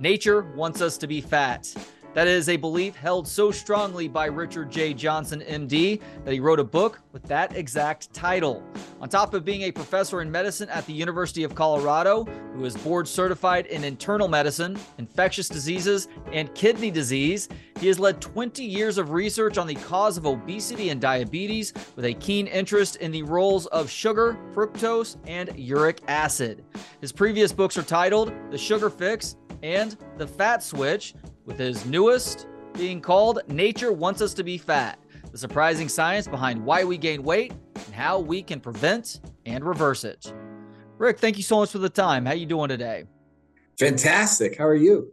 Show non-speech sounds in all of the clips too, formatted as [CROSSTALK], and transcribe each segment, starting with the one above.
Nature wants us to be fat. That is a belief held so strongly by Richard J. Johnson, MD, that he wrote a book with that exact title. On top of being a professor in medicine at the University of Colorado, who is board certified in internal medicine, infectious diseases, and kidney disease, he has led 20 years of research on the cause of obesity and diabetes with a keen interest in the roles of sugar, fructose, and uric acid. His previous books are titled The Sugar Fix and The Fat Switch with his newest being called Nature Wants Us to Be Fat The Surprising Science Behind Why We Gain Weight and How We Can Prevent and Reverse It. Rick, thank you so much for the time. How are you doing today? Fantastic. How are you?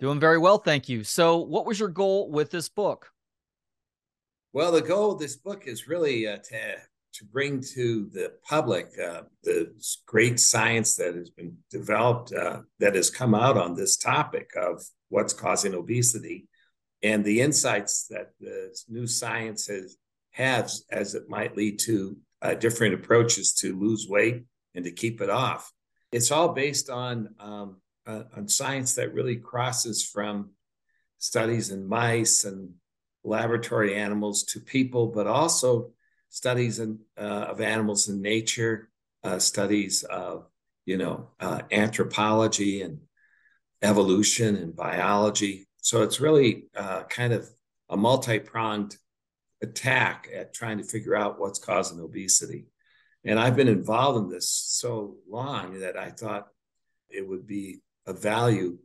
Doing very well, thank you. So, what was your goal with this book? Well, the goal of this book is really uh, to to bring to the public uh, the great science that has been developed uh, that has come out on this topic of what's causing obesity and the insights that the new science has has as it might lead to uh, different approaches to lose weight and to keep it off. It's all based on um, uh, on science that really crosses from studies in mice and laboratory animals to people, but also studies in, uh, of animals in nature, uh, studies of you know uh, anthropology and evolution and biology. So it's really uh, kind of a multi-pronged attack at trying to figure out what's causing obesity. And I've been involved in this so long that I thought it would be of value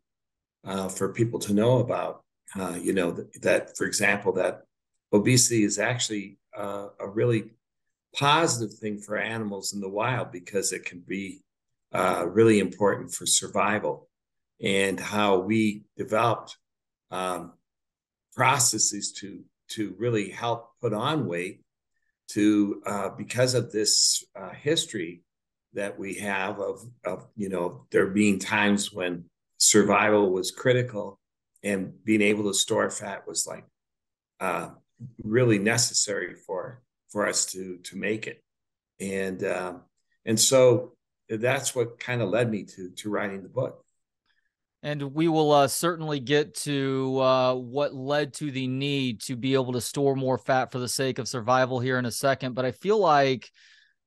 uh, for people to know about. Uh, you know that, for example, that obesity is actually uh, a really positive thing for animals in the wild because it can be uh, really important for survival and how we developed um, processes to to really help put on weight to uh, because of this uh, history that we have of of you know there being times when survival was critical and being able to store fat was like uh, really necessary for for us to to make it and uh, and so that's what kind of led me to to writing the book and we will uh, certainly get to uh, what led to the need to be able to store more fat for the sake of survival here in a second. But I feel like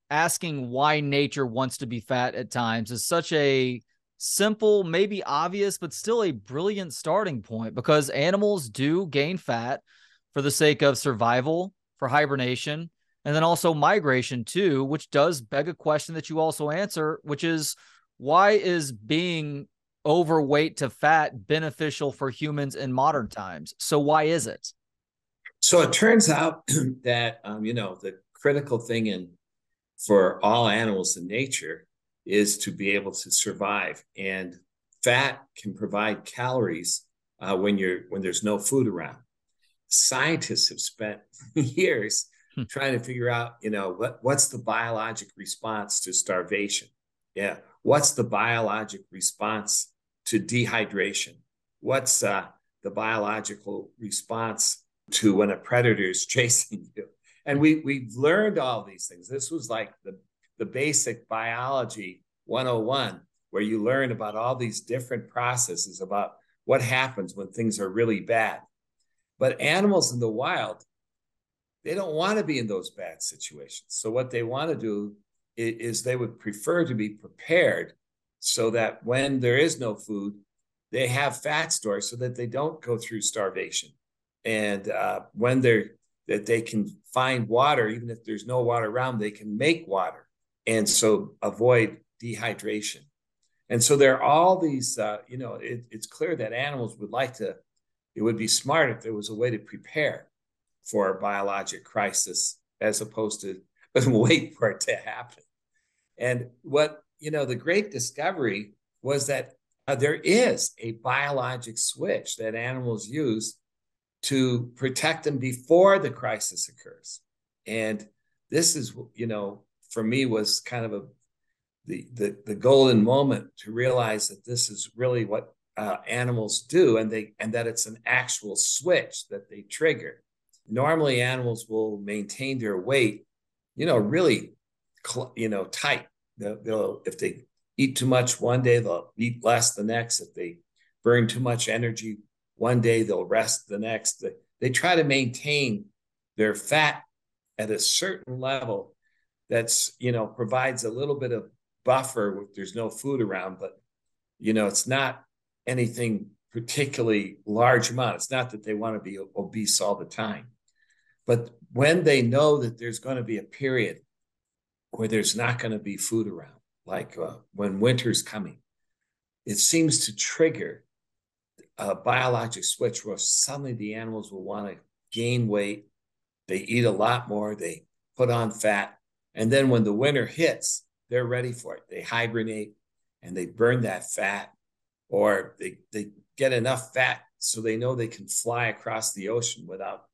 asking why nature wants to be fat at times is such a simple, maybe obvious, but still a brilliant starting point because animals do gain fat for the sake of survival, for hibernation, and then also migration too, which does beg a question that you also answer, which is why is being overweight to fat beneficial for humans in modern times. So why is it? So it turns out [CLEARS THROAT] that um, you know the critical thing in for all animals in nature is to be able to survive, and fat can provide calories uh, when you're when there's no food around. Scientists have spent [LAUGHS] years hmm. trying to figure out, you know, what what's the biologic response to starvation? Yeah, what's the biologic response to dehydration? What's uh, the biological response to when a predator is [LAUGHS] chasing you? And we we've learned all these things. This was like the the basic biology 101, where you learn about all these different processes about what happens when things are really bad. But animals in the wild, they don't want to be in those bad situations. So what they want to do is, is they would prefer to be prepared so that when there is no food, they have fat stores so that they don't go through starvation. And uh, when they're that they can find water, even if there's no water around, they can make water, and so avoid dehydration. And so there are all these, uh, you know, it, it's clear that animals would like to. It would be smart if there was a way to prepare for a biologic crisis as opposed to [LAUGHS] wait for it to happen. And what you know, the great discovery was that uh, there is a biologic switch that animals use to protect them before the crisis occurs. And this is, you know, for me was kind of a the the, the golden moment to realize that this is really what uh, animals do, and they and that it's an actual switch that they trigger. Normally, animals will maintain their weight, you know, really, cl- you know, tight They'll, they'll, if they eat too much one day, they'll eat less the next. If they burn too much energy one day, they'll rest the next. They try to maintain their fat at a certain level that's, you know, provides a little bit of buffer if there's no food around, but, you know, it's not anything particularly large amount. It's not that they want to be obese all the time. But when they know that there's going to be a period where there's not going to be food around, like uh, when winter's coming, it seems to trigger a biologic switch where suddenly the animals will want to gain weight. They eat a lot more, they put on fat. And then when the winter hits, they're ready for it. They hibernate and they burn that fat, or they, they get enough fat so they know they can fly across the ocean without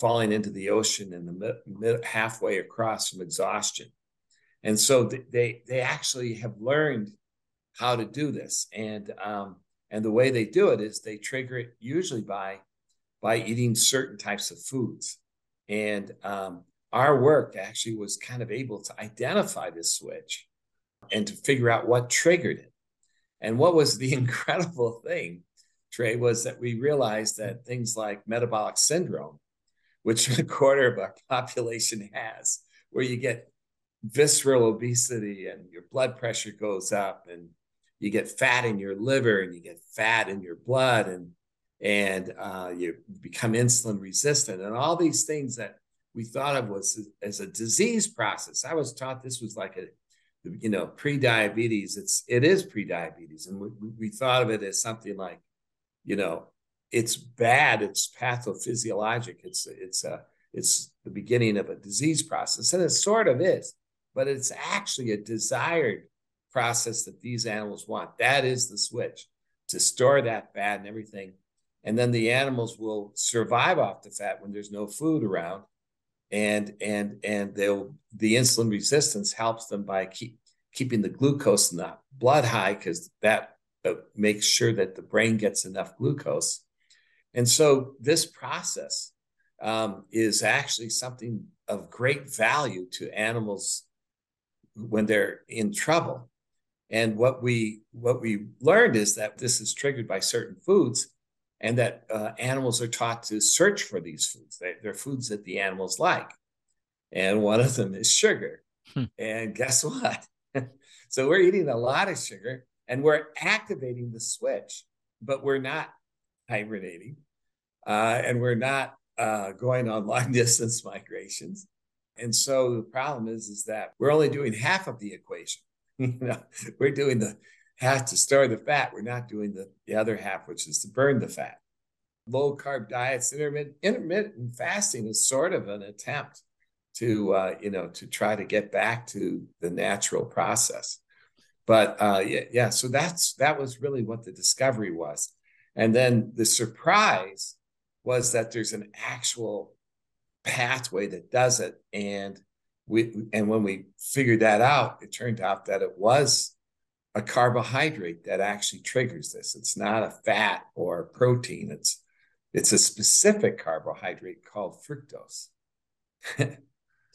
falling into the ocean in the mid, mid, halfway across from exhaustion. And so they they actually have learned how to do this, and um, and the way they do it is they trigger it usually by by eating certain types of foods. And um, our work actually was kind of able to identify this switch and to figure out what triggered it. And what was the [LAUGHS] incredible thing, Trey, was that we realized that things like metabolic syndrome which [LAUGHS] a quarter of our population has, where you get visceral obesity and your blood pressure goes up and you get fat in your liver and you get fat in your blood and and uh, you become insulin resistant and all these things that we thought of was as a disease process. I was taught this was like a you know pre-diabetes. It's it is pre-diabetes, and we, we thought of it as something like you know it's bad. It's pathophysiologic. It's it's a it's the beginning of a disease process, and it sort of is, but it's actually a desired process that these animals want. That is the switch to store that fat and everything, and then the animals will survive off the fat when there's no food around, and and and they'll the insulin resistance helps them by keep keeping the glucose in the blood high because that uh, makes sure that the brain gets enough glucose and so this process um, is actually something of great value to animals when they're in trouble. And what we what we learned is that this is triggered by certain foods, and that uh, animals are taught to search for these foods. They, they're foods that the animals like, and one of them is sugar. Hmm. And guess what? [LAUGHS] so we're eating a lot of sugar, and we're activating the switch, but we're not hibernating uh, and we're not uh, going on [LAUGHS] long distance migrations. And so the problem is, is that we're only doing half of the equation. [LAUGHS] you know, we're doing the half to store the fat. We're not doing the, the other half, which is to burn the fat. Low carb diets, intermittent, intermittent fasting is sort of an attempt to, uh, you know, to try to get back to the natural process. But uh, yeah, yeah, so that's that was really what the discovery was. And then the surprise was that there's an actual pathway that does it and we and when we figured that out it turned out that it was a carbohydrate that actually triggers this. It's not a fat or a protein. It's it's a specific carbohydrate called fructose. [LAUGHS]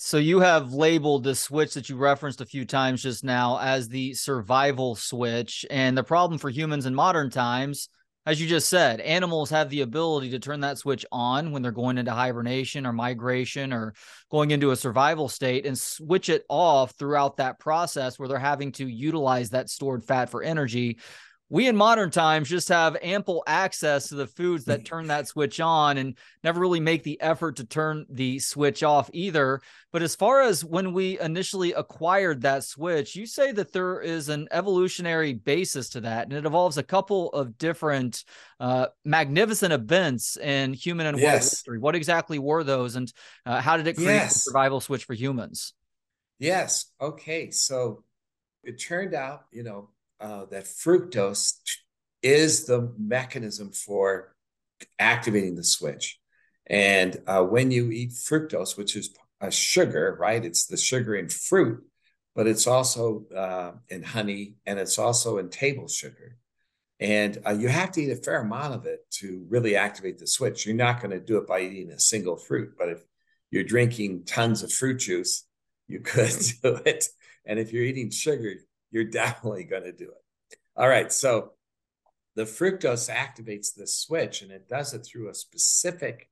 So you have labeled the switch that you referenced a few times just now as the survival switch. And the problem for humans in modern times as you just said, animals have the ability to turn that switch on when they're going into hibernation or migration or going into a survival state and switch it off throughout that process where they're having to utilize that stored fat for energy we in modern times just have ample access to the foods that turn that switch on and never really make the effort to turn the switch off either. But as far as when we initially acquired that switch, you say that there is an evolutionary basis to that, and it involves a couple of different uh, magnificent events in human and world yes. history. What exactly were those, and uh, how did it create yes. a survival switch for humans? Yes. Okay. So it turned out, you know, uh, that fructose is the mechanism for activating the switch. And uh, when you eat fructose, which is a sugar, right? It's the sugar in fruit, but it's also uh, in honey and it's also in table sugar. And uh, you have to eat a fair amount of it to really activate the switch. You're not going to do it by eating a single fruit, but if you're drinking tons of fruit juice, you could [LAUGHS] do it. And if you're eating sugar, you're [LAUGHS] definitely going to do it. All right. So the fructose activates this switch and it does it through a specific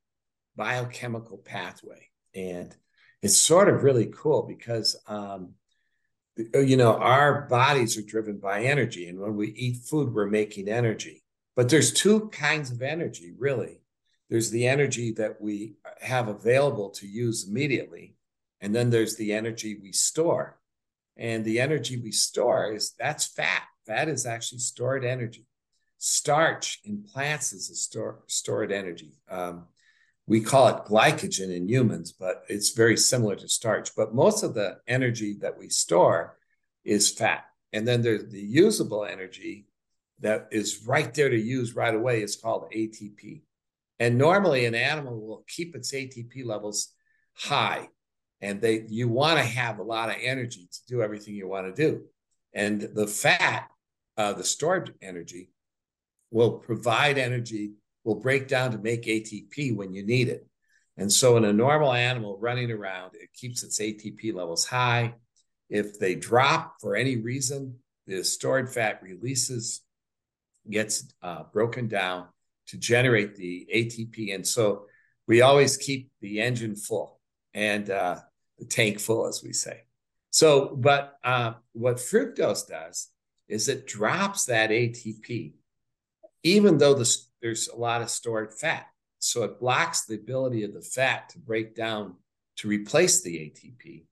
biochemical pathway. And it's sort of really cool because, um, you know, our bodies are driven by energy. And when we eat food, we're making energy. But there's two kinds of energy, really. There's the energy that we have available to use immediately. And then there's the energy we store. And the energy we store is that's fat. Fat is actually stored energy. Starch in plants is a store, stored energy. Um, we call it glycogen in humans, but it's very similar to starch. But most of the energy that we store is fat. And then there's the usable energy that is right there to use right away is called ATP. And normally an animal will keep its ATP levels high. And they you want to have a lot of energy to do everything you want to do. And the fat, uh, the stored energy, will provide energy will break down to make ATP when you need it. And so, in a normal animal running around, it keeps its ATP levels high. If they drop for any reason, the stored fat releases, gets uh, broken down to generate the ATP. And so, we always keep the engine full and uh, the tank full, as we say. So, but uh, what fructose does is it drops that ATP, even though the there's a lot of stored fat. So it blocks the ability of the fat to break down to replace the ATP.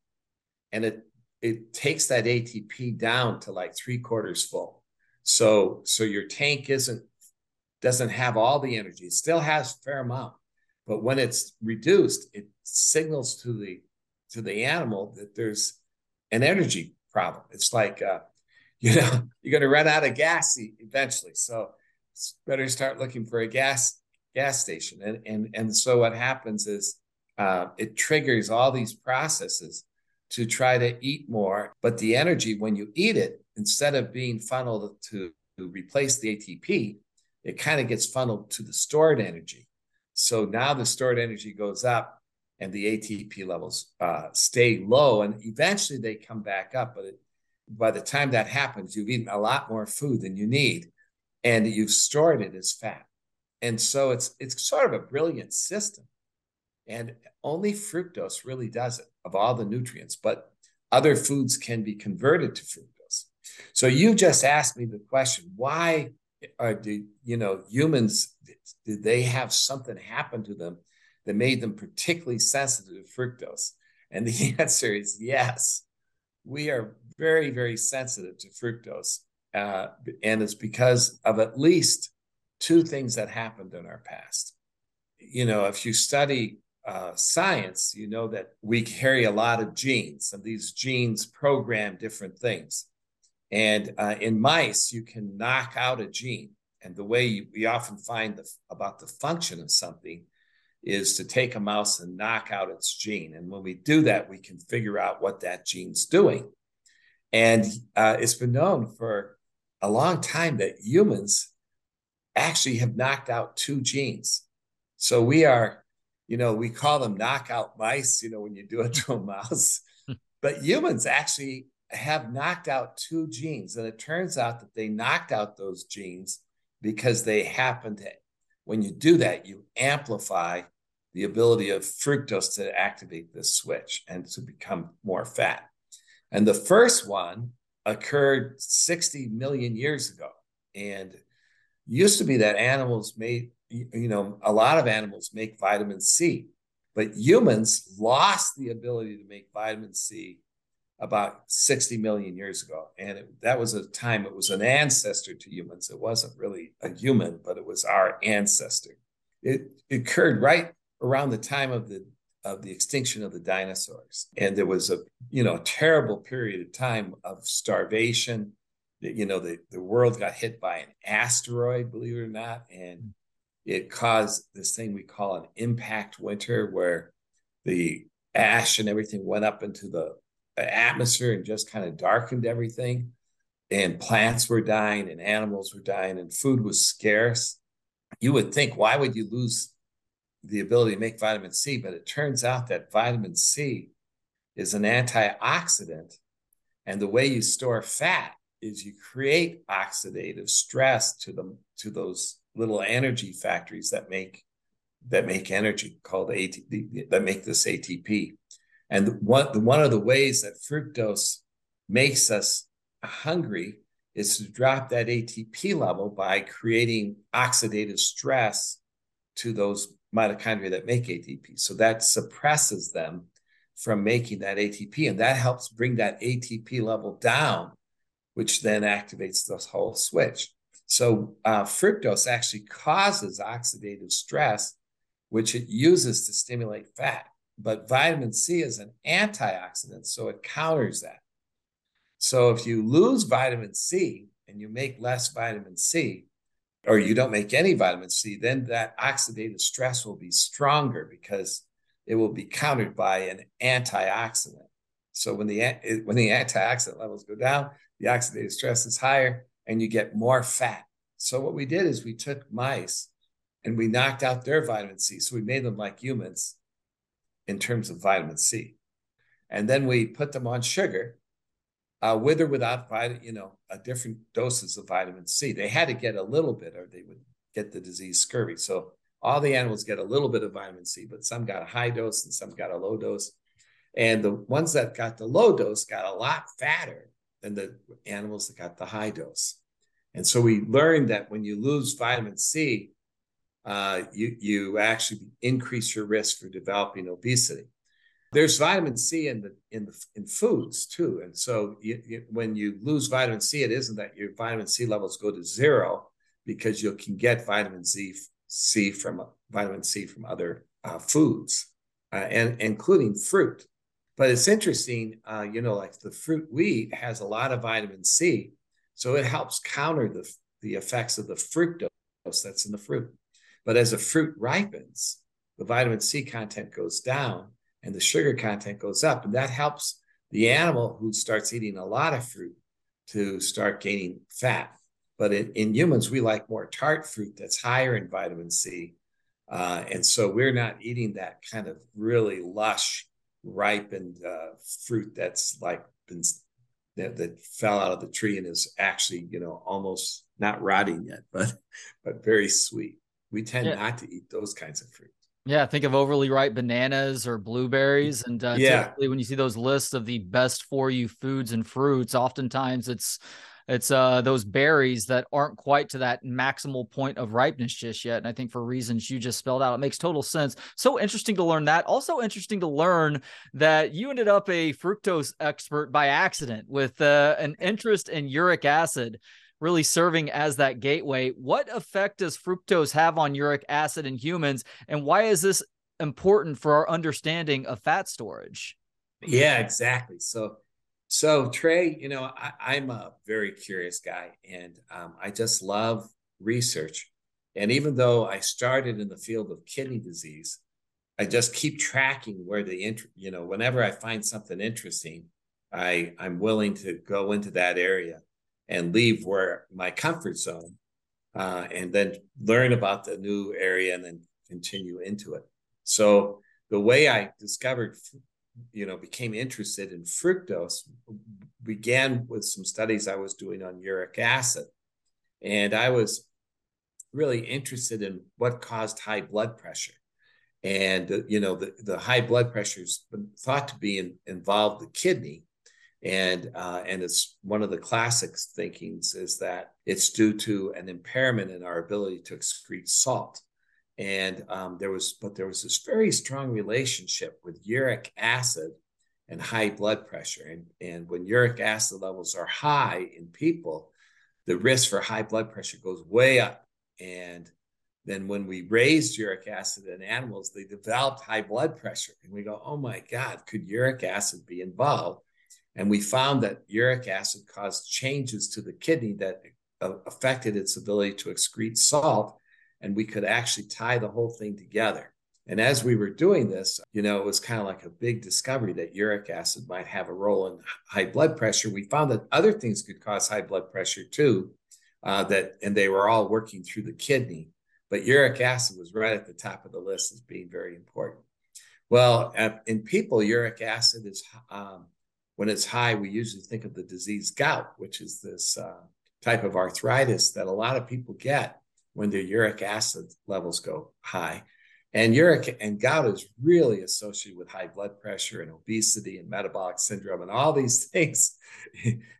And it it takes that ATP down to like three quarters full. So so your tank isn't doesn't have all the energy. It still has fair amount, but when it's reduced, it signals to the to the animal that there's an energy problem. It's like uh, [LAUGHS] you know you're going to run out of gas eventually. So better start looking for a gas gas station. And and and so what happens is uh, it triggers all these processes to try to eat more. But the energy when you eat it, instead of being funneled to, to replace the ATP, it kind of gets funneled to the stored energy. So now the stored energy goes up and the ATP levels uh, stay low, and eventually they come back up. But it, by the time that happens, you've eaten a lot more food than you need and you've stored it as fat. And so it's it's sort of a brilliant system. And only fructose really does it of all the nutrients, but other foods can be converted to fructose. So you just asked me the question, why are the you know humans did they have something happen to them that made them particularly sensitive to fructose? And the [LAUGHS] answer is yes. We are very, very sensitive to fructose. Uh, and it's because of at least two things that happened in our past. You know, if you study uh, science, you know that we carry a lot of genes, and these genes program different things. And uh, in mice, you can knock out a gene. And the way you, we often find the, about the function of something is to take a mouse and knock out its gene. And when we do that, we can figure out what that gene's doing. And uh, it's been known for a long time that humans actually have knocked out two genes. So we are, you know, we call them knockout mice, you know, when you do it to a [LAUGHS] mouse. but humans actually have knocked out two genes. And it turns out that they knocked out those genes because they happen to, when you do that, you amplify the ability of fructose to activate this switch and to become more fat. And the first one occurred 60 million years ago. And used to be that animals made, you know, a lot of animals make vitamin C, but humans lost the ability to make vitamin C about 60 million years ago. And it, that was a time it was an ancestor to humans. It wasn't really a human, but it was our ancestor. It, it occurred right around the time of the of the extinction of the dinosaurs. And there was a, you know, terrible period of time of starvation. You know, the, the world got hit by an asteroid, believe it or not, and it caused this thing we call an impact winter where the ash and everything went up into the atmosphere and just kind of darkened everything. And plants were dying and animals were dying and food was scarce. You would think, why would you lose the ability to make vitamin C, but it turns out that vitamin C is an antioxidant. And the way you store fat is you create oxidative stress to them to those little energy factories that make that make energy called ATP that make this ATP. And one one of the ways that fructose makes us hungry is to drop that ATP level by creating oxidative stress to those mitochondria that make ATP. So that suppresses them from making that ATP, and that helps bring that ATP level down, which then activates this whole switch. So uh, fructose actually causes oxidative stress, which it uses to stimulate fat. But vitamin C is an antioxidant, so it counters that. So if you lose vitamin C and you make less vitamin C, or you don't make any vitamin C, then that oxidative stress will be stronger because it will be countered by an antioxidant. So when the when the antioxidant levels go down, the oxidative stress is higher, and you get more fat. So what we did is we took mice and we knocked out their vitamin C. So we made them like humans in terms of vitamin C, and then we put them on sugar, uh, with or without vitamin, you know, a different doses of vitamin C. They had to get a little bit, or they would get the disease scurvy. So all the animals get a little bit of vitamin C, but some got a high dose and some got a low dose. And the ones that got the low dose got a lot fatter than the animals that got the high dose. And so we learned that when you lose vitamin C, uh, you you actually increase your risk for developing obesity. There's vitamin C in the in the in foods too, and so you, you, when you lose vitamin C, it isn't that your vitamin C levels go to zero because you can get vitamin C C from vitamin C from other uh, foods, uh, and including fruit. But it's interesting, uh, you know, like the fruit we eat has a lot of vitamin C, so it helps counter the the effects of the fructose that's in the fruit. But as a fruit ripens, the vitamin C content goes down and the sugar content goes up, and that helps the animal who starts eating a lot of fruit to start gaining fat. But in, in humans, we like more tart fruit that's higher in vitamin C. Uh, and so we're not eating that kind of really lush, ripened uh, fruit that's like been that, that fell out of the tree and is actually, you know, almost not rotting yet, but [LAUGHS] but very sweet. We tend yeah. not to eat those kinds of fruit. Yeah, think of overly ripe bananas or blueberries, and uh, yeah. typically when you see those lists of the best for you foods and fruits, oftentimes it's it's uh, those berries that aren't quite to that maximal point of ripeness just yet. And I think for reasons you just spelled out, it makes total sense. So interesting to learn that. Also interesting to learn that you ended up a fructose expert by accident with uh, an interest in uric acid really serving as that gateway. What effect does fructose have on uric acid in humans, and why is this important for our understanding of fat storage? Yeah, exactly. So so Trey, you know, I, am a very curious guy, and um, I just love research. And even though I started in the field of kidney disease, I just keep tracking where the you know, whenever I find something interesting, I I'm willing to go into that area and leave where my comfort zone, uh, and then learn about the new area and then continue into it. So the way I discovered you know became interested in fructose began with some studies I was doing on uric acid, and I was really interested in what caused high blood pressure. And uh, you know the, the high blood pressure is thought to be in, involved the kidney, and uh, and it's one of the classic thinkings is that it's due to an impairment in our ability to excrete salt. And um, there was but there was this very strong relationship with uric acid and high blood pressure. And and when uric acid levels are high in people the risk for high blood pressure goes way up. And then when we raised uric acid in animals they developed high blood pressure. And we go oh my god could uric acid be involved and we found that uric acid caused changes to the kidney that uh, affected its ability to excrete salt and we could actually tie the whole thing together. And as we were doing this, you know, it was kind of like a big discovery that uric acid might have a role in high blood pressure. We found that other things could cause high blood pressure too, uh, that and they were all working through the kidney. But uric acid was right at the top of the list as being very important. Well, in people, uric acid is um, when it's high, we usually think of the disease gout, which is this uh, type of arthritis that a lot of people get when their uric acid levels go high. And uric and gout is really associated with high blood pressure and obesity and metabolic syndrome and all these [LAUGHS] things.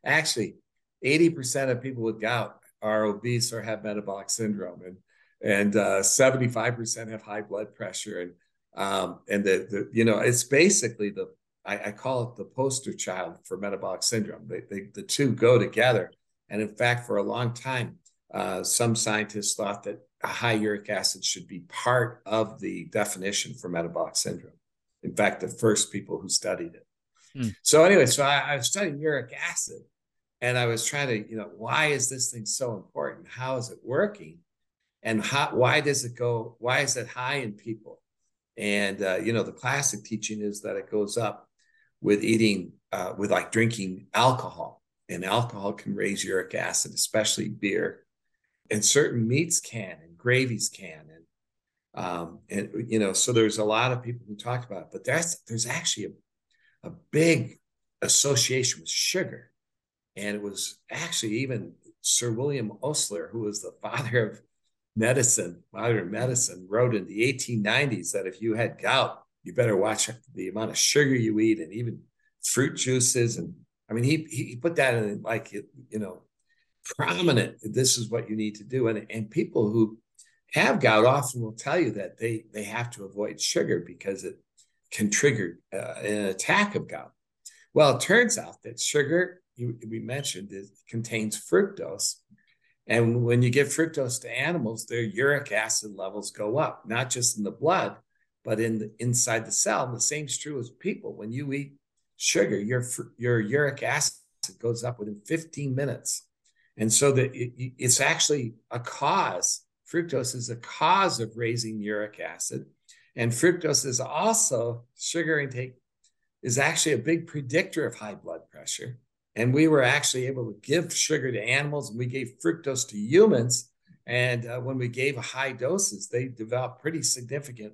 Actually, 80% of people with gout are obese or have metabolic syndrome, and and uh, 75% have high blood pressure. And um, and the, the you know it's basically the I, I, call it the poster child for metabolic syndrome. They, they, the two go together. And in fact, for a long time, uh, some scientists thought that a high uric acid should be part of the definition for metabolic syndrome. In fact, the first people who studied it. Mm. So anyway, so I, I was studying uric acid, and I was trying to, you know, why is this thing so important? How is it working? And how, why does it go? Why is it high in people? And uh, you know, the classic teaching is that it goes up with eating, uh, with like drinking alcohol, and alcohol can raise uric acid, especially beer. And certain meats can and gravies can and um, and you know so there's a lot of people who talk about it but that's there's actually a, a big association with sugar. And it was actually even sir william osler who was the [LAUGHS] father of medicine modern medicine wrote in the 1890s that if you had gout you better watch the amount of sugar you eat and even fruit juices. And i mean he he put that in like you know prominent this is what you need to do. And, and people who have gout often will tell you that they they have to avoid sugar because it can trigger uh, an attack of gout. Well it turns out that sugar we mentioned it contains fructose. And when you give fructose to animals their uric acid levels go up not just in the blood but in the, inside the cell the same is true as people when you eat sugar your your uric acid goes up within 15 minutes and so that it, it's actually a cause. Fructose is a cause of raising uric acid. And fructose is also sugar intake is actually a big predictor of high blood pressure. And we were actually able to give sugar to animals and we gave fructose to humans. And uh, when we gave high doses, they developed pretty significant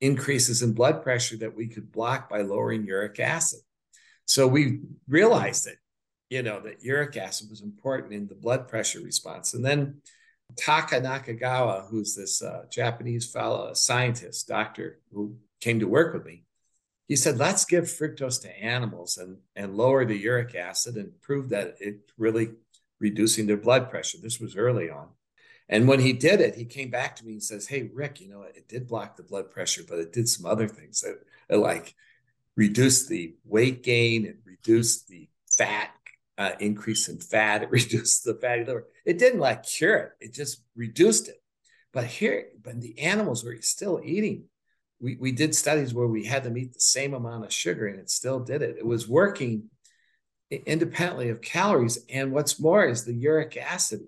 increases in blood pressure that we could block by lowering uric acid. So we realized that you know, that uric acid was important in the blood pressure response. And then Taka Nakagawa, who's this uh, Japanese fellow, scientist, doctor who came to work with me, he said, let's give fructose to animals and, and lower the uric acid and prove that it really reducing their blood pressure. This was early on. And when he did it, he came back to me and says, Hey, Rick, you know, it did block the blood pressure, but it did some other things that, that like reduced the weight gain and reduced the fat uh, increase in fat. [LAUGHS] It reduced the fatty liver. It didn't like cure it. It just reduced it. But here, but the animals were still eating. We, we did studies where we had them eat the same amount of sugar and it still did it. It was working independently of calories. And what's more is the uric acid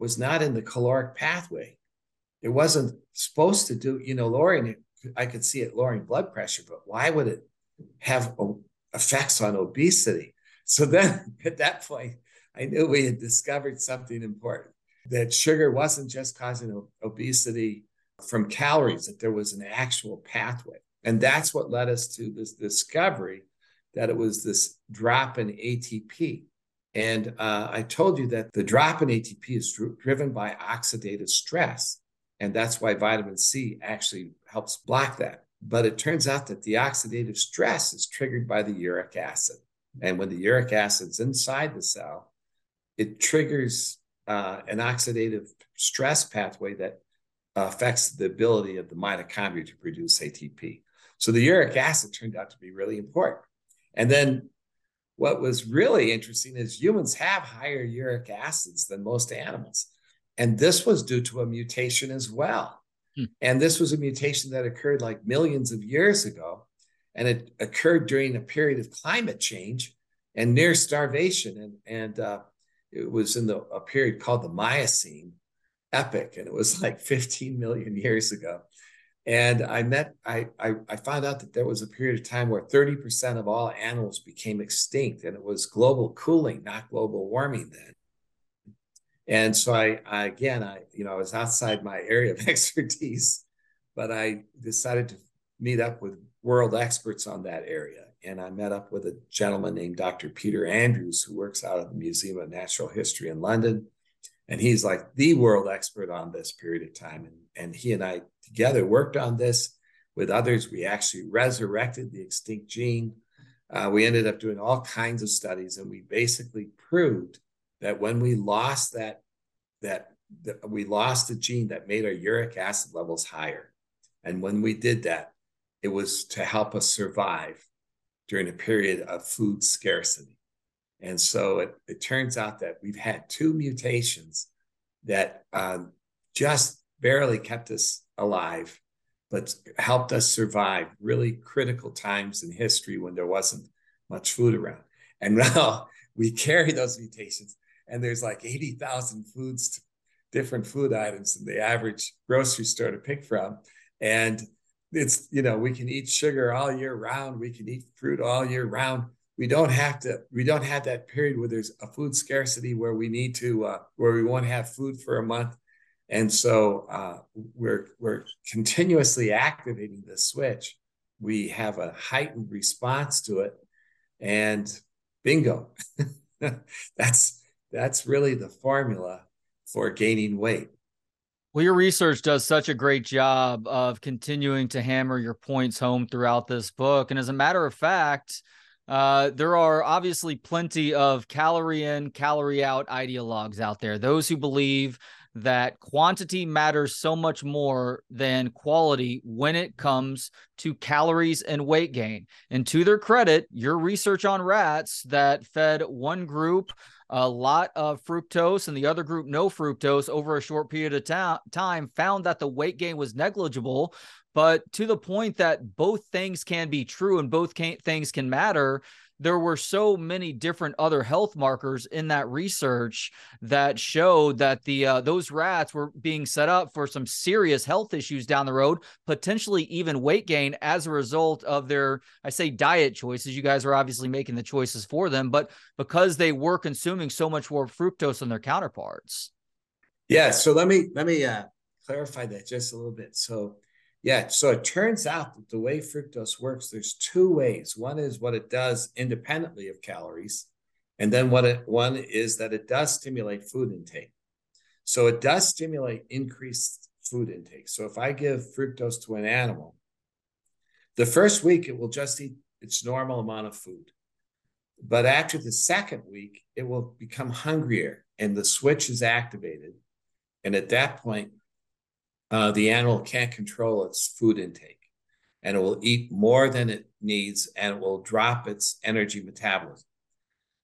was not in the caloric pathway. It wasn't supposed to do, you know, lowering. I could see it lowering blood pressure, but why would it have uh, effects on obesity? So then [LAUGHS] at that point, I knew we had discovered something important that sugar wasn't just causing obesity from calories, that there was an actual pathway. And that's what led us to this discovery that it was this drop in ATP. And uh, I told you that the drop in ATP is dr- driven by oxidative stress. And that's why vitamin C actually helps block that. But it turns out that the oxidative stress is triggered by the uric acid. And when the uric acid's inside the cell, it triggers uh, an oxidative stress pathway that affects the ability of the mitochondria to produce ATP. So the uric acid turned out to be really important. And then what was really interesting is humans have higher uric acids than most animals. And this was due to a mutation as well. Hmm. And this was a mutation that occurred like millions of years ago and it occurred during a period of climate change and near starvation. And, and uh, it was in the, a period called the Miocene epoch, and it was like 15 million years ago. And I met, I, I, I found out that there was a period of time where 30% of all animals became extinct, and it was global cooling, not global warming then. And so I, I again, I, you know, I was outside my area of [LAUGHS] expertise, but I decided to meet up with world experts on that area. and I met up with a gentleman named Dr. Peter Andrews, who works out of the Museum of Natural History in London. And he's like the world expert on this period of time. And, and he and I together worked on this with others. We actually resurrected the extinct gene. Uh, we ended up doing all kinds of studies, and we basically proved that when we lost that, that, that we lost the gene that made our uric acid levels higher. And when we did that, it was to help us survive during a period of food scarcity. And so it, it turns out that we've had two mutations that um, just barely kept us alive, but helped us survive really critical times in history when there wasn't much food around. And [LAUGHS] now we carry those mutations, and there's like 80,000 foods, different food items in the average grocery store to pick from. And it's you know we can eat sugar all year round we can eat fruit all year round we don't have to we don't have that period where there's a food scarcity where we need to uh, where we won't have food for a month. And so uh, we're we're continuously activating the switch. We have a heightened response to it. And bingo. [LAUGHS] That's that's really the formula for gaining weight. Well, your research does such a great job of continuing to hammer your points home throughout this book. And as a matter of fact, uh, there are obviously plenty of calorie in, calorie out ideologues out there. Those who believe that quantity matters so much more than quality when it comes to calories and weight gain. And to their credit, your research on rats that fed one group a lot of fructose and the other group no fructose over a short period of ta- time found that the weight gain was negligible but to the point that both things can be true and both can- things can matter there were so many different other health markers in that research that showed that the uh, those rats were being set up for some serious health issues down the road, potentially even weight gain as a result of their I say diet choices. You guys are obviously making the choices for them, but because they were consuming so much more fructose than their counterparts. Yeah, so let me let me uh, clarify that just a little bit. So yeah, so it turns out that the way fructose works, there's two ways. One is what it does independently of calories, and then what it one is that it does stimulate food intake. So it does stimulate increased food intake. So if I give fructose to an animal, the first week it will just eat its normal amount of food. But after the second week, it will become hungrier and the switch is activated. And at that point, uh, the animal can't control its food intake and it will eat more than it needs and it will drop its energy metabolism.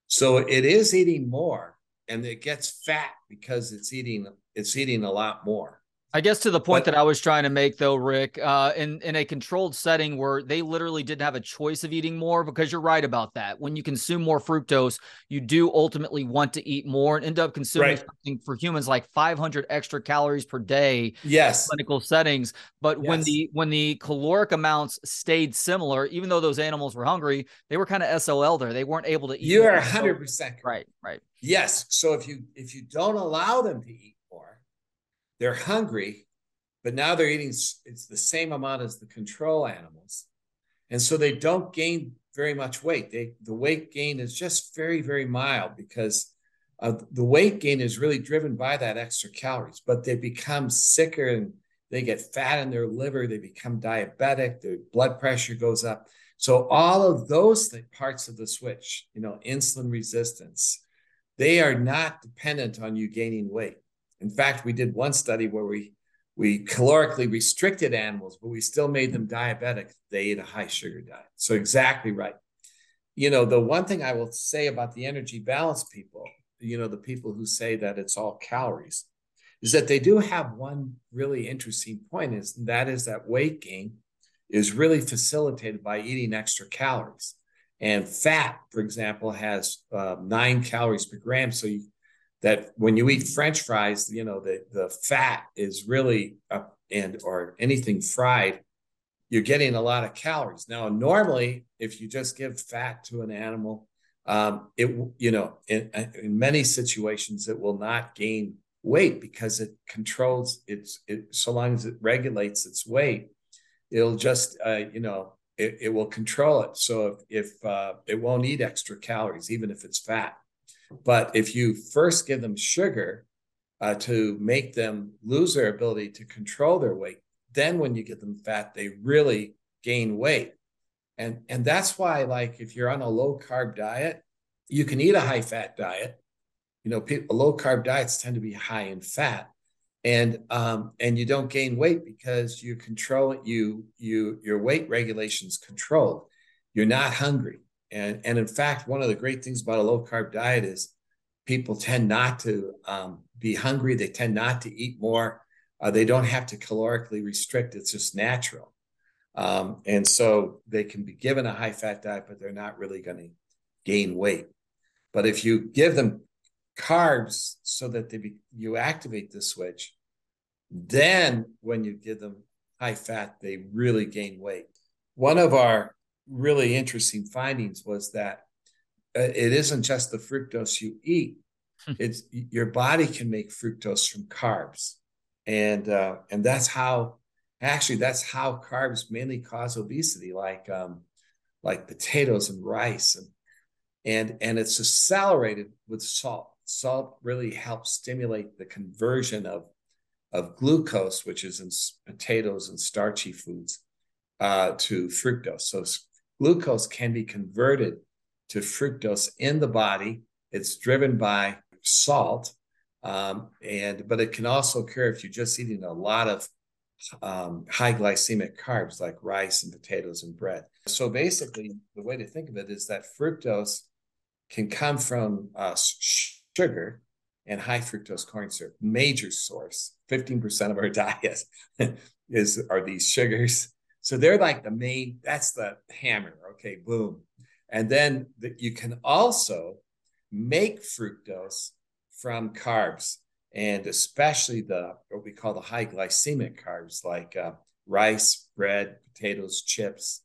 So it is eating more and it gets fat because it's eating it's eating a lot more. I guess to the point but, that I was trying to make, though, Rick, uh, in in a controlled setting where they literally didn't have a choice of eating more, because you're right about that. When you consume more fructose, you do ultimately want to eat more and end up consuming right. something for humans like 500 extra calories per day. Yes, clinical settings. But yes. when the when the caloric amounts stayed similar, even though those animals were hungry, they were kind of SOL there. They weren't able to eat. You are 100 percent right. Right. Yes. So if you if you don't allow them to eat they're hungry, but now they're eating it's the same amount as the control animals. And so they don't gain very much weight. They the weight gain is just very, very mild because uh, the weight gain is really driven by that extra calories, but they become sicker and they get fat in their liver, they become diabetic, their blood pressure goes up. So all of those th- parts of the switch, you know, insulin resistance, they are not dependent on you gaining weight. In fact, we did one study where we we calorically restricted animals, but we still made them diabetic. They ate a high sugar diet. So exactly right. You know, the one thing I will say about the energy balance people, you know, the people who say that it's all calories, is that they do have one really interesting point is that is that weight gain is really facilitated by eating extra calories. And fat, for example, has uh, nine calories per gram. So you, that when you eat French fries, you know, the, the fat is really up and or anything fried, you're getting a lot of calories. Now, normally, if you just give fat to an animal, um, it you know, in, in many situations, it will not gain weight because it controls its it so long as it regulates its weight, it'll just uh, you know it, it will control it. So if, if uh, it won't eat extra calories, even if it's fat. But if you first give them sugar uh, to make them lose their ability to control their weight, then when you give them fat, they really gain weight. And, and that's why, like, if you're on a low carb diet, you can eat a high fat diet. You know, people, low carb diets tend to be high in fat, and um, and you don't gain weight because you control you you your weight regulations controlled. You're not hungry, and and in fact, one of the great things about a low carb diet is people tend not to um, be hungry. They tend not to eat more. Uh, they don't have to calorically restrict. It's just natural, um, and so they can be given a high fat diet, but they're not really going to gain weight. But if you give them carbs so that they be, you activate the switch, then when you give them high fat, they really gain weight. One of our really interesting findings was that uh, it isn't just the fructose you eat; hmm. it's your body can make fructose from carbs, and uh, and that's how actually that's how carbs mainly cause obesity, like um, like potatoes and rice and and and it's accelerated with salt. Salt really helps stimulate the conversion of of glucose, which is in potatoes and starchy foods, uh, to fructose. So glucose can be converted to fructose in the body. It's driven by salt, um, and but it can also occur if you're just eating a lot of um, high glycemic carbs like rice and potatoes and bread. So basically, the way to think of it is that fructose can come from uh, sugar and high fructose corn syrup. Major source, 15% of our [LAUGHS] diet is are these sugars. So they're like the main, that's the hammer. Okay, boom. And then the, you can also make fructose from carbs and especially the what we call the high glycemic carbs like uh, rice, bread, potatoes, chips,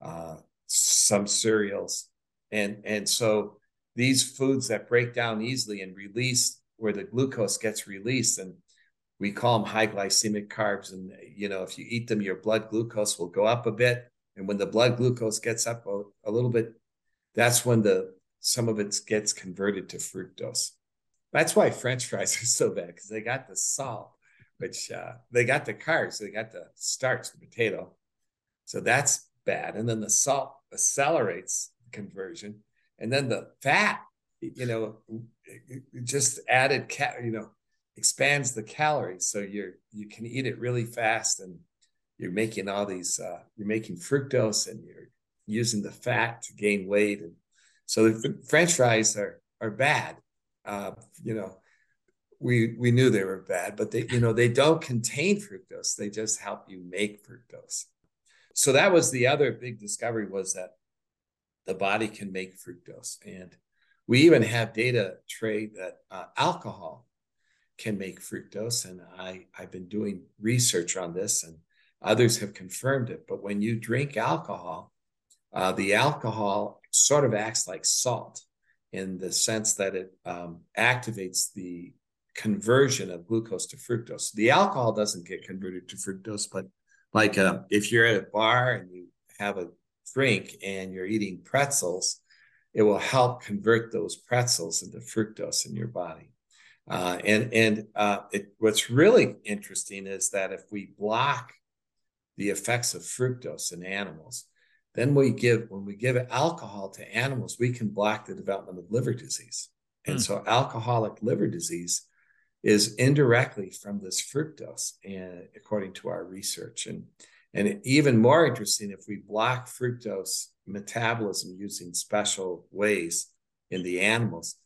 uh, some cereals, and and so these foods that break down easily and release where the glucose gets released and we call them high glycemic carbs and you know if you eat them your blood glucose will go up a bit and when the blood glucose gets up a, a little bit that's when the some of it gets converted to fructose. That's why french fries are [LAUGHS] so bad because they got the salt which uh, they got the carbs they got the starch the potato. So that's bad and then the salt accelerates conversion and then the fat you know just added you know expands the calories so you're you can eat it really fast and you're making all these uh, you're making fructose and you're using the fat to gain weight and so the french fries are are bad uh, you know we we knew they were bad but they you know they don't contain fructose they just help you make fructose so that was the other big discovery was that the body can make fructose. And we even have data, Trey, that uh, alcohol can make fructose. And I, I've been doing research on this, and others have confirmed it. But when you drink alcohol, uh, the alcohol sort of acts like salt in the sense that it um, activates the conversion of glucose to fructose. The alcohol doesn't get converted to fructose, but like uh, if you're at a bar and you have a drink and you're eating pretzels, it will help convert those pretzels into fructose in your body. Uh, and and uh, it, what's really interesting is that if we block the effects of fructose in animals, then we give when we give alcohol to animals, we can block the development of liver disease. And mm. so, alcoholic liver disease is indirectly from this fructose, and according to our research. And and even more interesting, if we block fructose metabolism using special ways in the animals,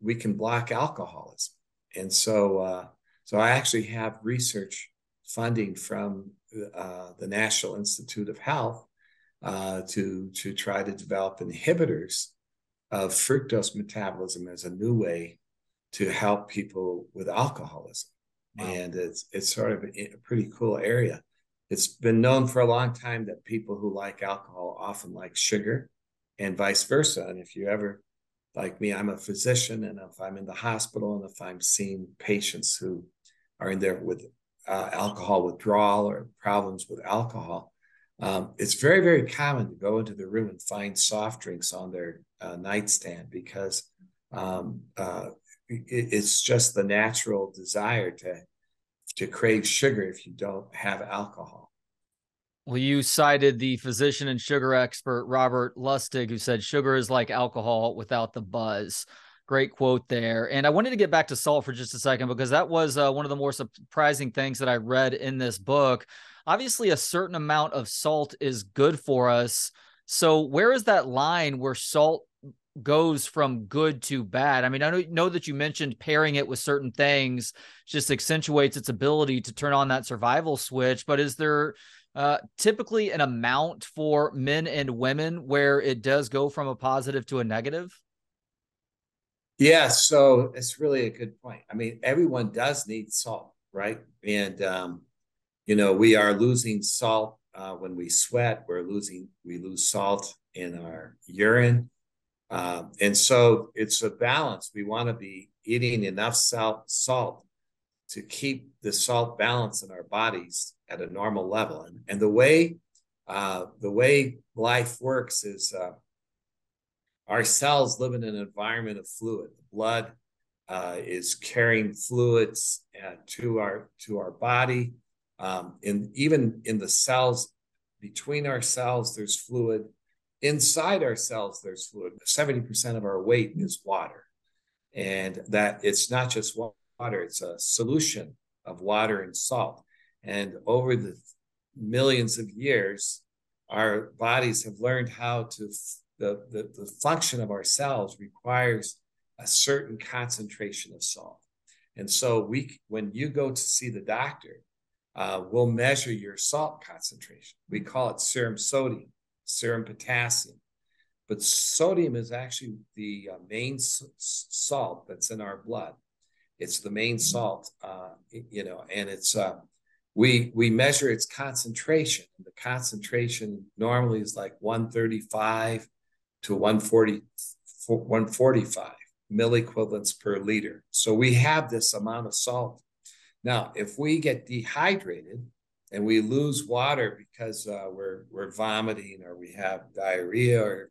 we can block alcoholism. And so, uh, so I actually have research funding from uh, the National Institute of Health uh, to to try to develop inhibitors of fructose metabolism as a new way to help people with alcoholism. Wow. And it's it's sort of a, a pretty cool area it's been known for a long time that people who like alcohol often like sugar and vice versa. And if you ever, like me, I'm a physician, and if I'm in the hospital and if I'm seeing patients who are in there with uh, alcohol withdrawal or problems with alcohol, um, it's very, very common to go into the room and find soft drinks on their uh, nightstand because um, uh, it, it's just the natural desire to to crave sugar if you don't have alcohol. Well, you cited the physician and sugar expert Robert Lustig, who said sugar is like alcohol without the buzz. Great quote there. And I wanted to get back to salt for just a second because that was uh, one of the more surprising things that I read in this book. Obviously, a certain amount of salt is good for us. So, where is that line where salt goes from good to bad? I mean, I know, know that you mentioned pairing it with certain things just accentuates its ability to turn on that survival switch, but is there uh, typically an amount for men and women where it does go from a positive to a negative? Yeah, so it's really a good point. I mean, everyone does need salt, right? And um, you know, we are losing salt uh, when we sweat. We're losing we lose salt in our urine, uh, and so it's a balance. We want to be eating enough salt salt to keep the salt balance in our bodies at a normal level. And, and the way uh, the way life works is uh, our cells live in an environment of fluid. The blood uh, is carrying fluids uh, to our to our body, um, and even in the cells between our cells, there's fluid. Inside our cells, there's fluid. Seventy percent of our weight is water, and that it's not just water; it's a solution of water and salt. And over the millions of years, our bodies have learned how to, the, the, the function of our cells requires a certain concentration of salt. And so we, when you go to see the doctor, uh, we'll measure your salt concentration. We call it serum sodium, serum potassium. But sodium is actually the uh, main salt that's in our blood. It's the main salt, uh, you know, and it's uh, we we measure its concentration. The concentration normally is like 135 to 140, 145 milliequivalents per liter. So we have this amount of salt. Now, if we get dehydrated and we lose water because uh, we're we're vomiting or we have diarrhea or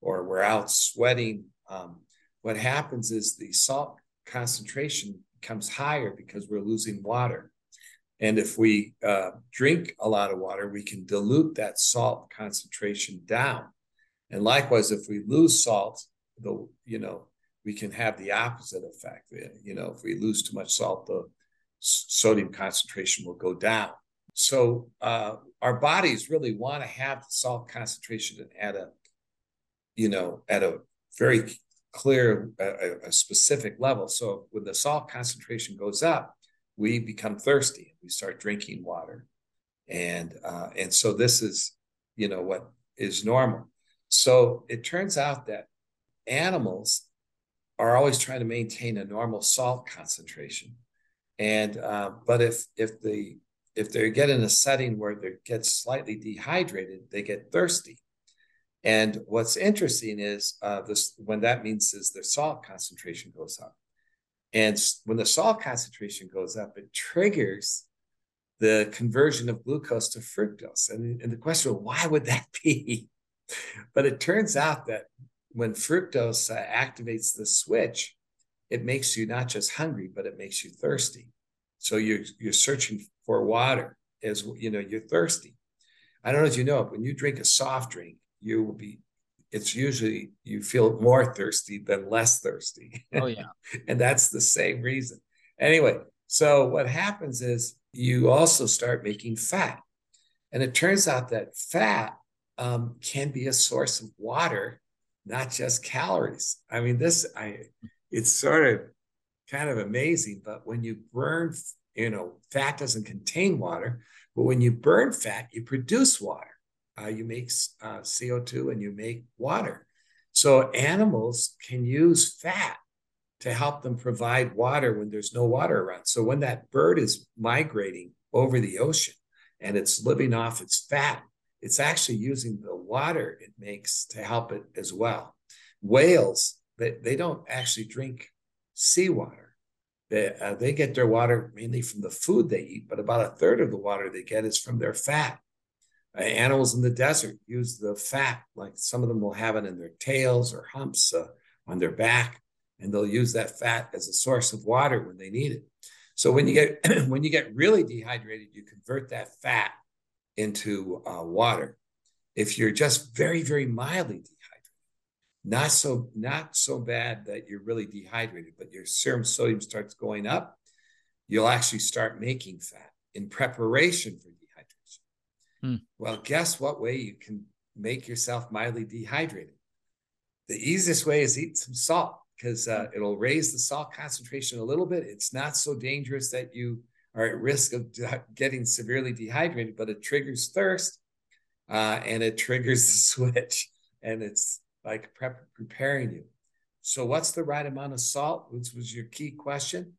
or we're out sweating, um, what happens is the salt concentration becomes higher because we're losing water. And if we uh, drink a lot of water, we can dilute that salt concentration down. And likewise, if we lose salt, the you know we can have the opposite effect. You know, if we lose too much salt, the sodium concentration will go down. So uh, our bodies really want to have the salt concentration at a, you know, at a very clear, a, a specific level. So when the salt concentration goes up, we become thirsty. We start drinking water, and uh, and so this is, you know, what is normal. So it turns out that animals are always trying to maintain a normal salt concentration, and uh, but if if the if they get in a setting where they get slightly dehydrated, they get thirsty. And what's interesting is uh, this when that means is the salt concentration goes up. And when the salt concentration goes up, it triggers the conversion of glucose to fructose. And, and the question, why would that [LAUGHS] be? but it turns out that when fructose uh, activates the switch, it makes you not just hungry, but it makes you thirsty. So you're you're searching for water as you know you're thirsty. I don't know if you know, it, but when you drink a soft drink, you will be it's usually you feel more thirsty than less thirsty. Oh yeah. [LAUGHS] and that's the same reason. Anyway, so what happens is you also start making fat. And it turns out that fat um, can be a source of water, not just calories. I mean, this I it's sort of kind of amazing, but when you burn, you know, fat doesn't contain water, but when you burn fat, you produce water uh, you make uh, CO2 and you make water. So animals can use fat to help them provide water when there's no water around. So when that bird is migrating over the ocean and it's living off its fat, it's actually using the water it makes to help it as well. Whales, they, they don't actually drink seawater. They, uh, they get their water mainly from the food they eat, but about a third of the water they get is from their fat. Animals in the desert use the fat, like some of them will have it in their tails or humps uh, on their back, and they'll use that fat as a source of water when they need it. So when you get [CLEARS THROAT] when you get really dehydrated, you convert that fat into uh, water. If you're just very very mildly dehydrated, not so not so bad that you're really dehydrated, but your serum sodium starts going up, you'll actually start making fat in preparation for Hmm. Well, guess what way you can make yourself mildly dehydrated? The easiest way is eat some salt because uh, hmm. it'll raise the salt concentration a little bit. It's not so dangerous that you are at risk of de- getting severely dehydrated, but it triggers thirst uh, and it triggers [LAUGHS] the switch, and it's like prep- preparing you. So, what's the right amount of salt? Which was your key question.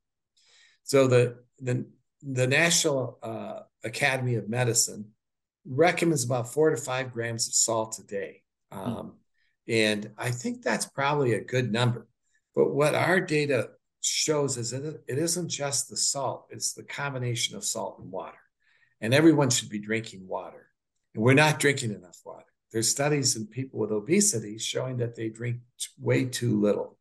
So, the the the National uh, Academy of Medicine recommends about four to five grams of salt a day. Hmm. Um. And I think that's probably a good number. But what our data shows is that it isn't just the salt, it's the combination of salt and water. And everyone should be drinking water. And we're not drinking enough water. There's studies in people with obesity showing that they drink way too little.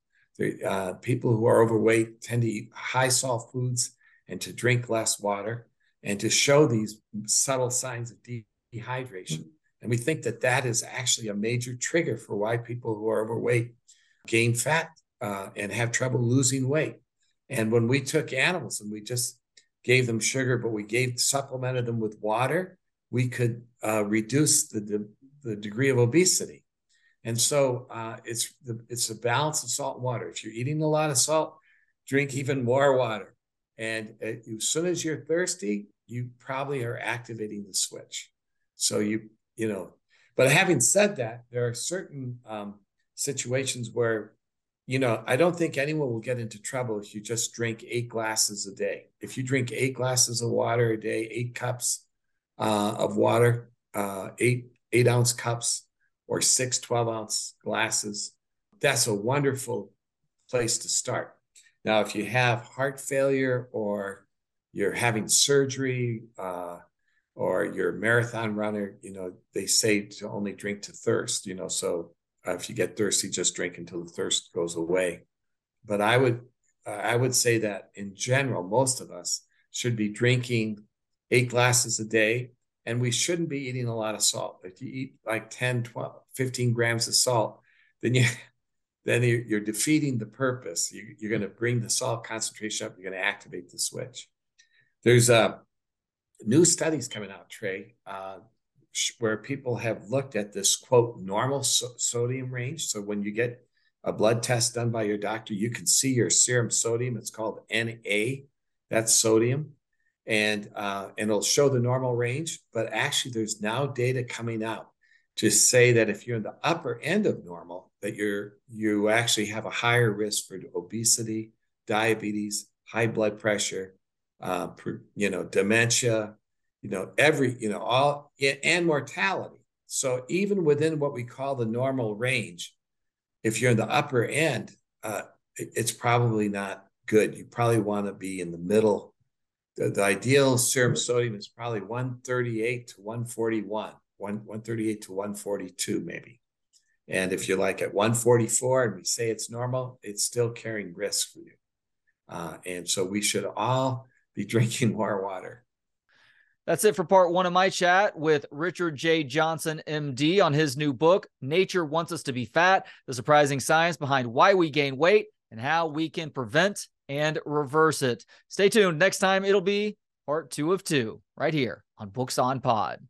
Uh, people who are overweight tend to eat high salt foods and to drink less water and to show these subtle signs of dehydration. And we think that that is actually a major trigger for why people who are overweight gain fat uh, and have trouble losing weight. And when we took animals and we just gave them sugar, but we gave supplemented them with water, we could uh, reduce the, the, the degree of obesity. And so uh, it's the, it's a balance of salt and water. If you're eating a lot of salt, drink even more water. And uh, as soon as you're thirsty, you probably are activating the switch. So you, you know, but having said that, there are certain um, situations where, you know, I don't think anyone will get into trouble if you just drink eight glasses a day. If you drink eight glasses of water a day, eight cups uh, of water, uh, eight eight ounce cups, or six 12 ounce glasses, that's a wonderful place to start. Now, if you have heart failure or you're having surgery, uh, or you're a marathon runner, you know, they say to only drink to thirst, you know, so uh, if you get thirsty, just drink until the thirst goes away. But I would, uh, I would say that in general, most of us should be drinking eight glasses a day and we shouldn't be eating a lot of salt. If you eat like 10, 12, 15 grams of salt, then you, [LAUGHS] then you're, you're defeating the purpose. You, you're going to bring the salt concentration up. You're going to activate the switch. There's a, new studies coming out, Trey, uh, where people have looked at this quote normal so- sodium range. So when you get a blood test done by your doctor, you can see your serum sodium. It's called NA. That's sodium, and uh, and it'll show the normal range. But actually, there's now data coming out to say that if you're in the upper end of normal, that you're you actually have a higher risk for obesity, diabetes, high blood pressure, uh, you know, dementia, you know, every, you know, all, and mortality. So even within what we call the normal range, if you're in the upper end, uh, it's probably not good. You probably want to be in the middle. The, the, ideal serum sodium is probably 138 to 141, 1, 138 to 142, maybe. And if you're like at 144 and we say it's normal, it's still carrying risk for you. Uh, and so we should all be [LAUGHS] drinking more water. That's it for part one of my chat with Richard J. Johnson, MD, on his new book, Nature Wants Us to Be Fat The Surprising Science Behind Why We Gain Weight and How We Can Prevent and Reverse It. Stay tuned. Next time, it'll be part two of two right here on Books on Pod.